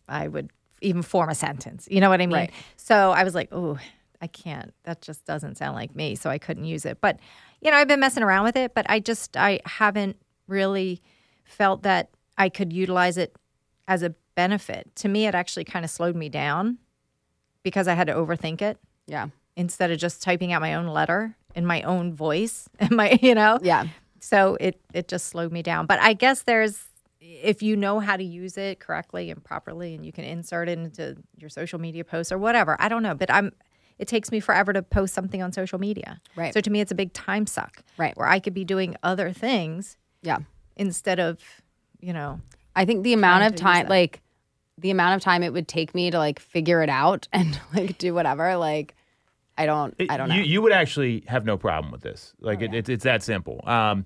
I would even form a sentence. You know what I mean?
Right.
So I was like, oh, I can't. That just doesn't sound like me. So I couldn't use it. But, you know, I've been messing around with it, but I just, I haven't really felt that I could utilize it as a benefit. To me, it actually kind of slowed me down because I had to overthink it
Yeah.
instead of just typing out my own letter in my own voice and my, you know?
Yeah.
So it it just slowed me down. But I guess there's if you know how to use it correctly and properly and you can insert it into your social media posts or whatever. I don't know, but I'm it takes me forever to post something on social media.
Right.
So to me it's a big time suck.
Right.
Where I could be doing other things
Yeah.
instead of, you know,
I think the amount of time, like the amount of time it would take me to like figure it out and like do whatever, like I don't, I don't know.
You, you would actually have no problem with this. Like it, it's it's that simple. Um,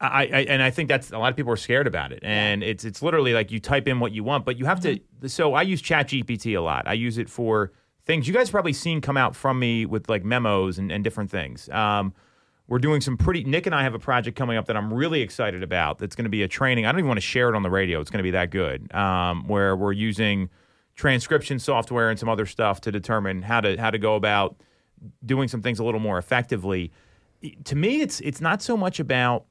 I, I and I think that's a lot of people are scared about it, and it's it's literally like you type in what you want, but you have to. So I use ChatGPT a lot. I use it for things you guys probably seen come out from me with like memos and, and different things. Um, we're doing some pretty. Nick and I have a project coming up that I'm really excited about. That's going to be a training. I don't even want to share it on the radio. It's going to be that good. Um, where we're using transcription software and some other stuff to determine how to how to go about doing some things a little more effectively. To me, it's it's not so much about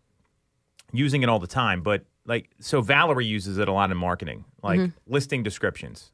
using it all the time, but like so Valerie uses it a lot in marketing, like
Mm-hmm.
listing descriptions.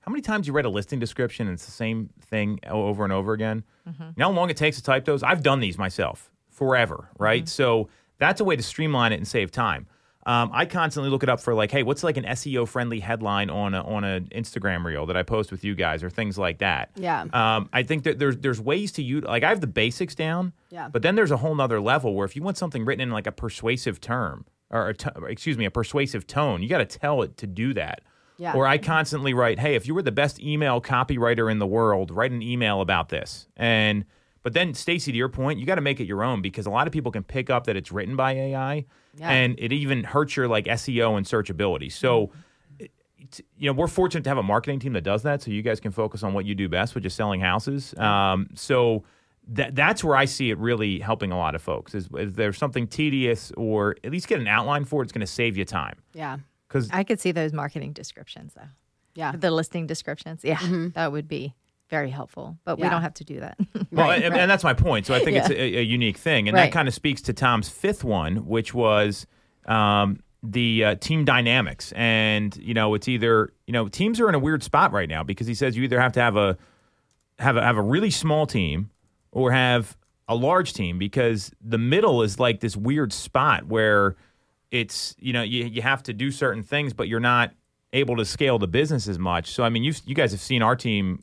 How many times you read a listing description and it's the same thing over and over again?
Mm-hmm.
You know how long it takes to type those? I've done these myself forever, right?
Mm-hmm.
So that's a way to streamline it and save time. Um, I constantly look it up for like, hey, what's like an SEO friendly headline on a, on an Instagram reel that I post with you guys or things like that.
Yeah.
Um, I think that there's there's ways to use like I have the basics down.
Yeah.
But then there's a whole nother level where if you want something written in like a persuasive term or a or excuse me a persuasive tone, you got to tell it to do that.
Yeah.
Or I constantly write, hey, if you were the best email copywriter in the world, write an email about this. And but then Stacey, to your point, you got to make it your own because a lot of people can pick up that it's written by AI,
Yeah.
and it even hurts your like SEO and searchability. So it's- you know, we're fortunate to have a marketing team that does that, so you guys can focus on what you do best, which is selling houses. Um, so that that's where I see it really helping a lot of folks. Is, is there something tedious, or at least get an outline for it? It's going to save you time
Yeah.
Because
I could see those marketing descriptions though.
Yeah.
The listing descriptions. Yeah. That would be very helpful. But we don't have to do that.
Well,
Right,
and,
right.
and that's my point. So I think it's a, a unique thing, and that kind of speaks to Tom's fifth one, which was um, the uh, team dynamics. And you know, it's either you know teams are in a weird spot right now because he says you either have to have a have a have a really small team or have a large team because the middle is like this weird spot where it's you know you you have to do certain things, but you're not able to scale the business as much. So I mean, you you guys have seen our team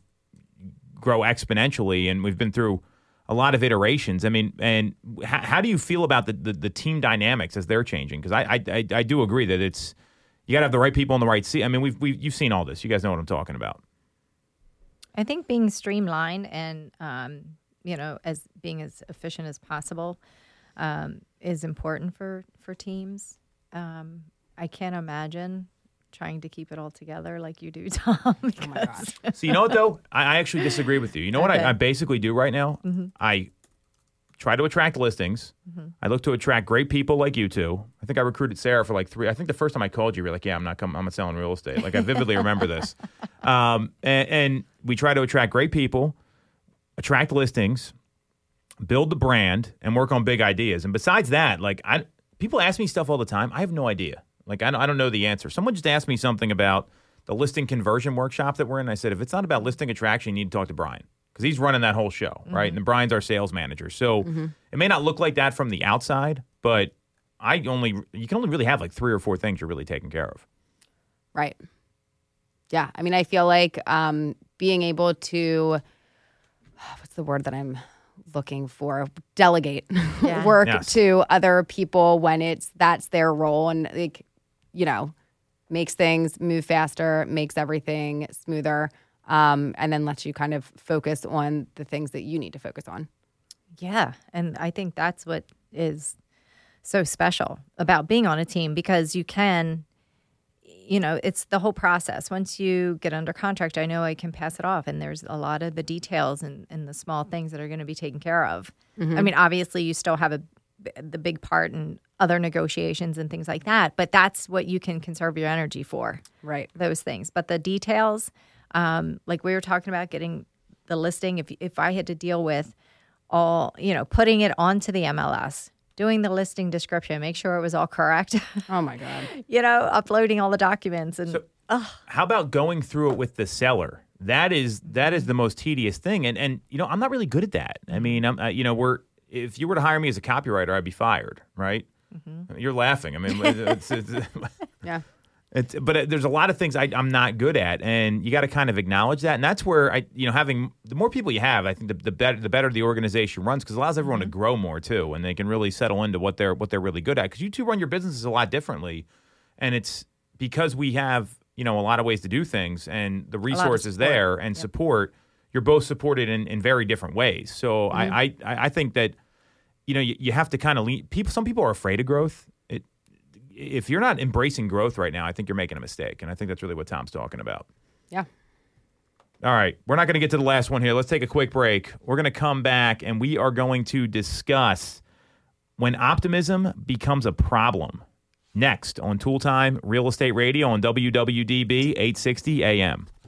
grow exponentially, and we've been through a lot of iterations. I mean, and how, how do you feel about the, the, the team dynamics as they're changing? Because I, I I do agree that it's you got to have the right people in the right seat. I mean, we've we you've seen all this. You guys know what I'm talking about.
I think being streamlined and um, you know, as being as efficient as possible um, is important for for teams. Um, I can't imagine trying to keep it all together like you do, Tom. because-
So you know what though? I, I actually disagree with you. You know what
Okay.
I, I basically do right now? I try to attract listings. I look to attract great people like you two. I think I recruited Sarah for like three. I think the first time I called you, you were like, "Yeah, I'm not coming. I'm not selling real estate." Like I vividly remember this. Um, and, and we try to attract great people, attract listings, build the brand, and work on big ideas. And besides that, like I, people ask me stuff all the time. I have no idea. Like I don't, I don't know the answer. Someone just asked me something about the listing conversion workshop that we're in. I said, if it's not about listing attraction, you need to talk to Brian because he's running that whole show, right? And Brian's our sales manager. So it may not look like that from the outside, but I only you can only really have like three or four things you're really taking care of.
Right. Yeah. I mean, I feel like um, being able to, what's the word that I'm looking for? Delegate
Yeah.
work
Yes.
to other people when it's that's their role and like, you know, makes things move faster, makes everything smoother, um, and then lets you kind of focus on the things that you need to focus on.
Yeah. And I think that's what is so special about being on a team because you can, you know, it's the whole process. Once you get under contract, I know I can pass it off, and there's a lot of the details and, and the small things that are going to be taken care of. I mean, obviously, you still have a the big part in other negotiations and things like that, but that's what you can conserve your energy for
Right.
those things. But the details, um, like we were talking about getting the listing, if if I had to deal with all, you know, putting it onto the MLS, doing the listing description, make sure it was all correct,
Oh my God.
you know, uploading all the documents and
How about going through it with the seller? That is that is the most tedious thing, and and you know I'm not really good at that. I mean, I'm uh, you know we're if you were to hire me as a copywriter, I'd be fired, right? You're laughing. I mean, it's, it's,
Yeah.
It's, but there's a lot of things I, I'm not good at, and you got to kind of acknowledge that. And that's where I, you know, having the more people you have, I think the, the better the better the organization runs because it allows everyone to grow more too, and they can really settle into what they're what they're really good at. Because you two run your businesses a lot differently, and it's because we have you know a lot of ways to do things, and the resources there and support. You're both supported in, in very different ways. So I, I I think that you know you, you have to kind of lean. People, some people are afraid of growth. If you're not embracing growth right now, I think you're making a mistake. And I think that's really what Tom's talking about.
Yeah.
All right. We're not going to get to the last one here. Let's take a quick break. We're going to come back and we are going to discuss when optimism becomes a problem. Next on Toole Time Real Estate Radio on WWDB 860 AM.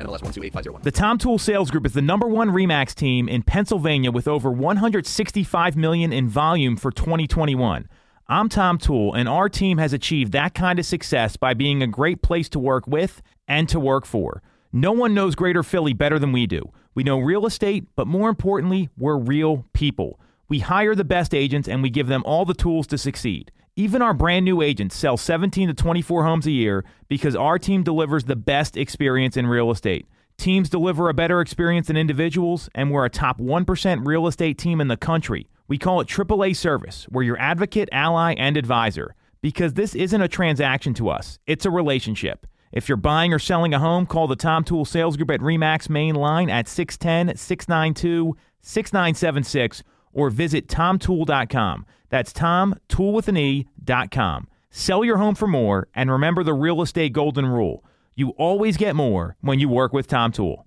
NMLS 128501.
The Tom Toole Sales Group is the number one Remax team in Pennsylvania with over 165 million in volume for 2021. I'm Tom Toole, and our team has achieved that kind of success by being a great place to work with and to work for. No one knows Greater Philly better than we do. We know real estate, but more importantly, we're real people. We hire the best agents and we give them all the tools to succeed. Even our brand new agents sell 17 to 24 homes a year because our team delivers the best experience in real estate. Teams deliver a better experience than individuals, and we're a top 1% real estate team in the country. We call it AAA service. We're your advocate, ally, and advisor because this isn't a transaction to us, it's a relationship. If you're buying or selling a home, call the Tom Toole Sales Group at REMAX main line at 610 692 6976 or visit tomtoole.com. That's Tom, tool with an E, dot com. Sell your home for more and remember the real estate golden rule. You always get more when you work with Tom Toole.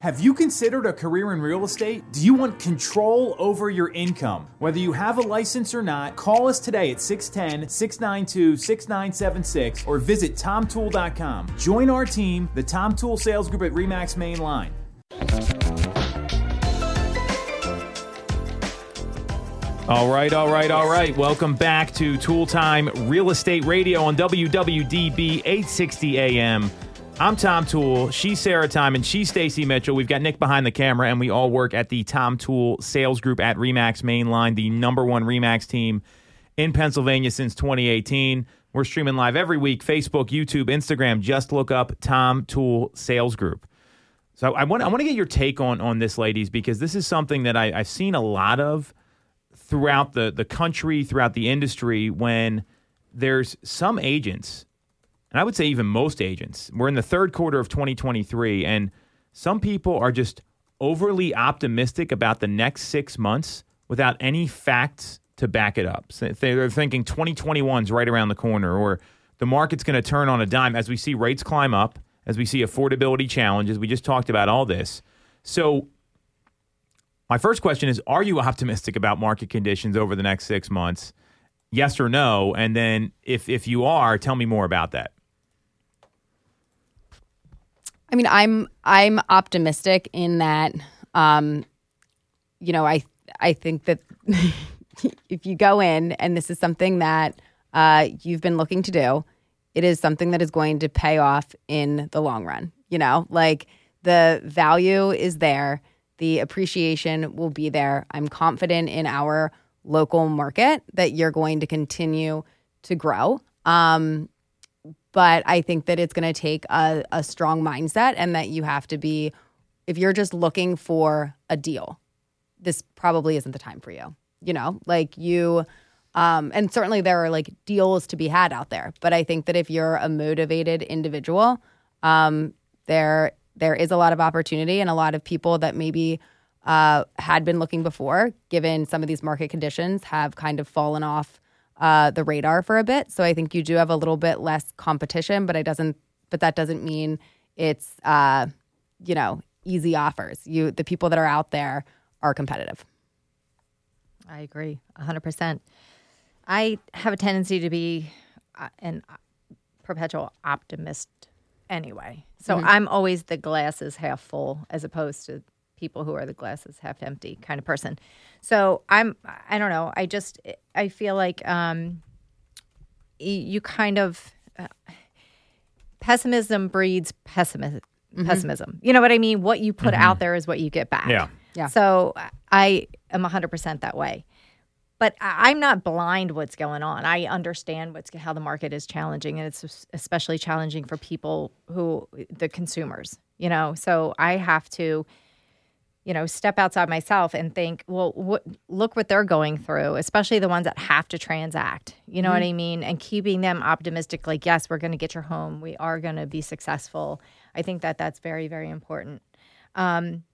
have you considered a career in real estate? Do you want control over your income? Whether you have a license or not, call us today at 610 692 6976 or visit tomtoole.com. Join our team, the Tom Toole Sales Group at REMAX Mainline. All right, all right, all right. Welcome back to Toole Time Real Estate Radio on WWDB 860 AM I'm Tom Toole. She's Sarah Tymon, and she's Stacey Mitchell. We've got Nick behind the camera, and we all work at the Tom Toole Sales Group at Remax Mainline, the number one Remax team in Pennsylvania since 2018. We're streaming live every week Facebook, YouTube, Instagram. Just look up Tom Toole Sales Group. So I want I want to get your take on on this, ladies, because this is something that I, I've seen a lot of throughout the the country, throughout the industry, when there's some agents, and I would say even most agents, we're in the third quarter of 2023, and some people are just overly optimistic about the next six months without any facts to back it up. So they're thinking 2021 is right around the corner, or the market's going to turn on a dime as we see rates climb up, as we see affordability challenges. We just talked about all this. So my first question is Are you optimistic about market conditions over the next six months? Yes or no? And then if, if you are, tell me more about that.
I mean, I'm I'm optimistic in that, um, you know, I I think that if you go in and this is something that uh, you've been looking to do, it is something that is going to pay off in the long run. You know, like the value is there, the appreciation will be there. I'm confident in our local market that you're going to continue to grow. Um, but I think that it's going to take a, a strong mindset and that you have to be, if you're just looking for a deal, this probably isn't the time for you. You know, like you, um, and certainly there are like deals to be had out there. But I think that if you're a motivated individual, um, there there is a lot of opportunity and a lot of people that maybe uh, had been looking before, given some of these market conditions, have kind of fallen off uh, the radar for a bit. So I think you do have a little bit less competition, but it doesn't. But that doesn't mean it's uh, you know easy offers. You the people that are out there are competitive.
I agree 100%. I have a tendency to be uh, an perpetual optimist anyway. So I'm always the glasses half full as opposed to people who are the glasses half empty kind of person. So I'm I don't know. I just I feel like um you kind of uh, pessimism breeds pessimism pessimism. You know what I mean? What you put out there is what you get back.
Yeah.
Yeah.
So I am 100% that way. But I'm not blind what's going on. I understand what's how the market is challenging and it's especially challenging for people who the consumers, you know. So I have to you know, step outside myself and think, well, what, look what they're going through, especially the ones that have to transact. You know what I mean? And keeping them optimistic, like, yes, we're going to get your home. We are going to be successful. I think that that's very, very important. Um,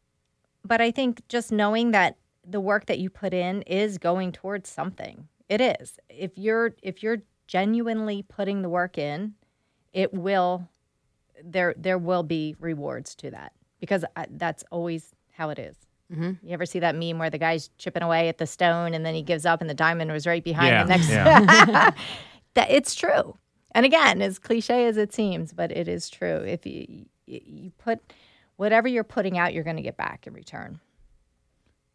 but I think just knowing that the work that you put in is going towards something. It is. If you're if you're genuinely putting the work in, it will there there will be rewards to that because I, that's always how it is. You ever see that meme where the guy's chipping away at the stone and then he gives up and the diamond was right behind
Yeah,
him next?
yeah.
that it's true. And again, as cliche as it seems, but it is true. If you you put whatever you're putting out, you're going to get back in return.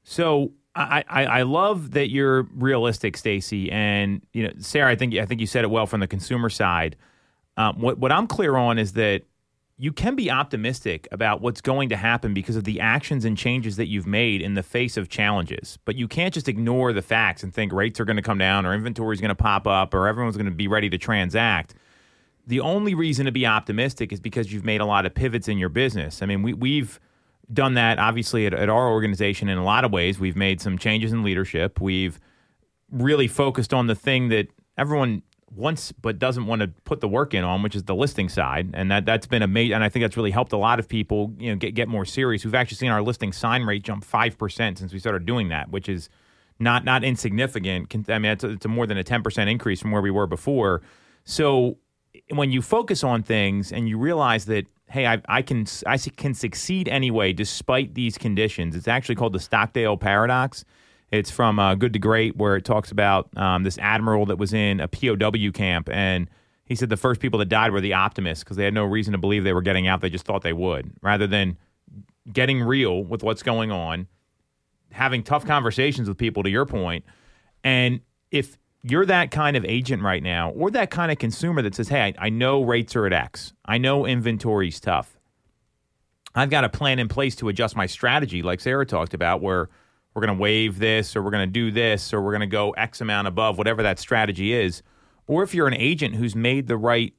So I, I, I love that you're realistic, Stacey, and you know, Sarah. I think I think you said it well from the consumer side. Um, what what I'm clear on is that you can be optimistic about what's going to happen because of the actions and changes that you've made in the face of challenges. But you can't just ignore the facts and think rates are going to come down or inventory is going to pop up or everyone's going to be ready to transact. The only reason to be optimistic is because you've made a lot of pivots in your business. I mean, we, we've done that obviously at, at our organization in a lot of ways. We've made some changes in leadership. We've really focused on the thing that everyone wants but doesn't want to put the work in on, which is the listing side, and that that's been amazing. And I think that's really helped a lot of people, you know, get get more serious. We've actually seen our listing sign rate jump five percent since we started doing that, which is not not insignificant. I mean, it's a, it's a more than a ten percent increase from where we were before. So when you focus on things and you realize that hey I, I can i can succeed anyway despite these conditions it's actually called the stockdale paradox it's from uh, good to great where it talks about um, this admiral that was in a pow camp and he said the first people that died were the optimists because they had no reason to believe they were getting out. They just thought they would. Rather than getting real with what's going on having tough conversations with people to your point and if you're that kind of agent right now or that kind of consumer that says hey i, I know rates are at x. I know inventory's tough. I've got a plan in place to adjust my strategy like sarah talked about where we're going to waive this or we're going to do this or we're going to go x amount above whatever that strategy is or if you're an agent who's made the right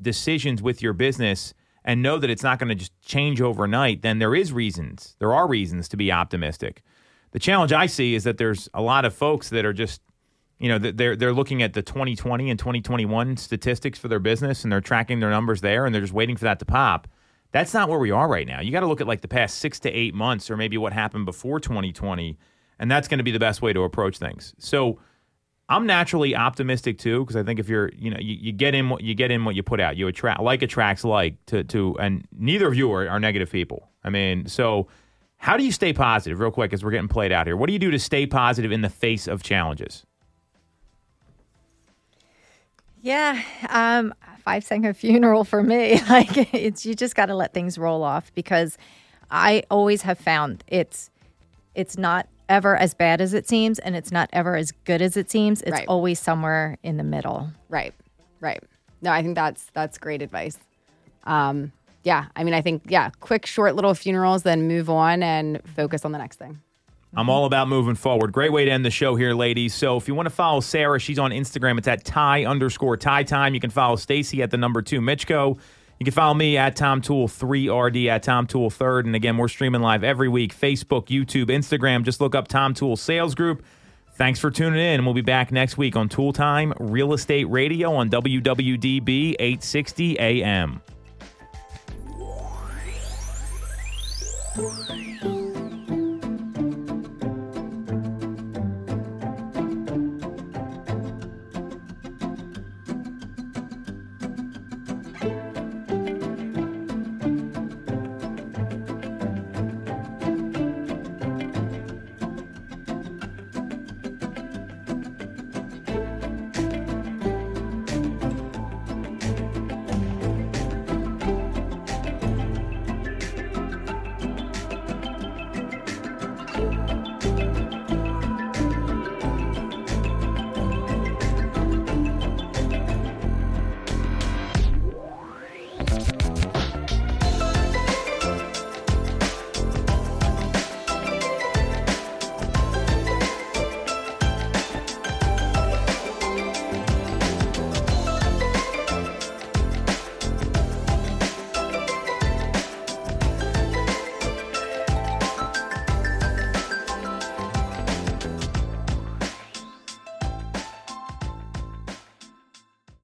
decisions with your business and know that it's not going to just change overnight, then there is reasons. There are reasons to be optimistic. The challenge I see is that there's a lot of folks that are just, you know, they're they're looking at the 2020 and 2021 statistics for their business and they're tracking their numbers there and they're just waiting for that to pop. That's not where we are right now. You got to look at like the past 6 to 8 months or maybe what happened before 2020 and that's going to be the best way to approach things. So, I'm naturally optimistic too because I think if you're, you know, you, you get in what you get in what you put out. You attract like attracts like to to, and neither of you are, are negative people. I mean, so how do you stay positive, real quick, as we're getting played out here? What do you do to stay positive in the face of challenges?
Yeah, um, five second funeral for me. Like it's you just got to let things roll off because I always have found it's it's not ever as bad as it seems and it's not ever as good as it seems. It's
Right.
always somewhere in the middle.
Right. Right. No, I think that's that's great advice. Um, yeah. I mean, I think yeah, quick, short little funerals, then move on and focus on the next thing. Mm-hmm.
I'm all about moving forward. Great way to end the show here, ladies. So if you want to follow Sarah, she's on Instagram. It's at tie underscore tie time. You can follow Stacey at the number two Mitchko. You can follow me at Tom Toole 3RD at Tom Toole 3rd. And again, we're streaming live every week Facebook, YouTube, Instagram. Just look up Tom Toole Sales Group. Thanks for tuning in. We'll be back next week on Toole Time Real Estate Radio on WWDB 860 AM.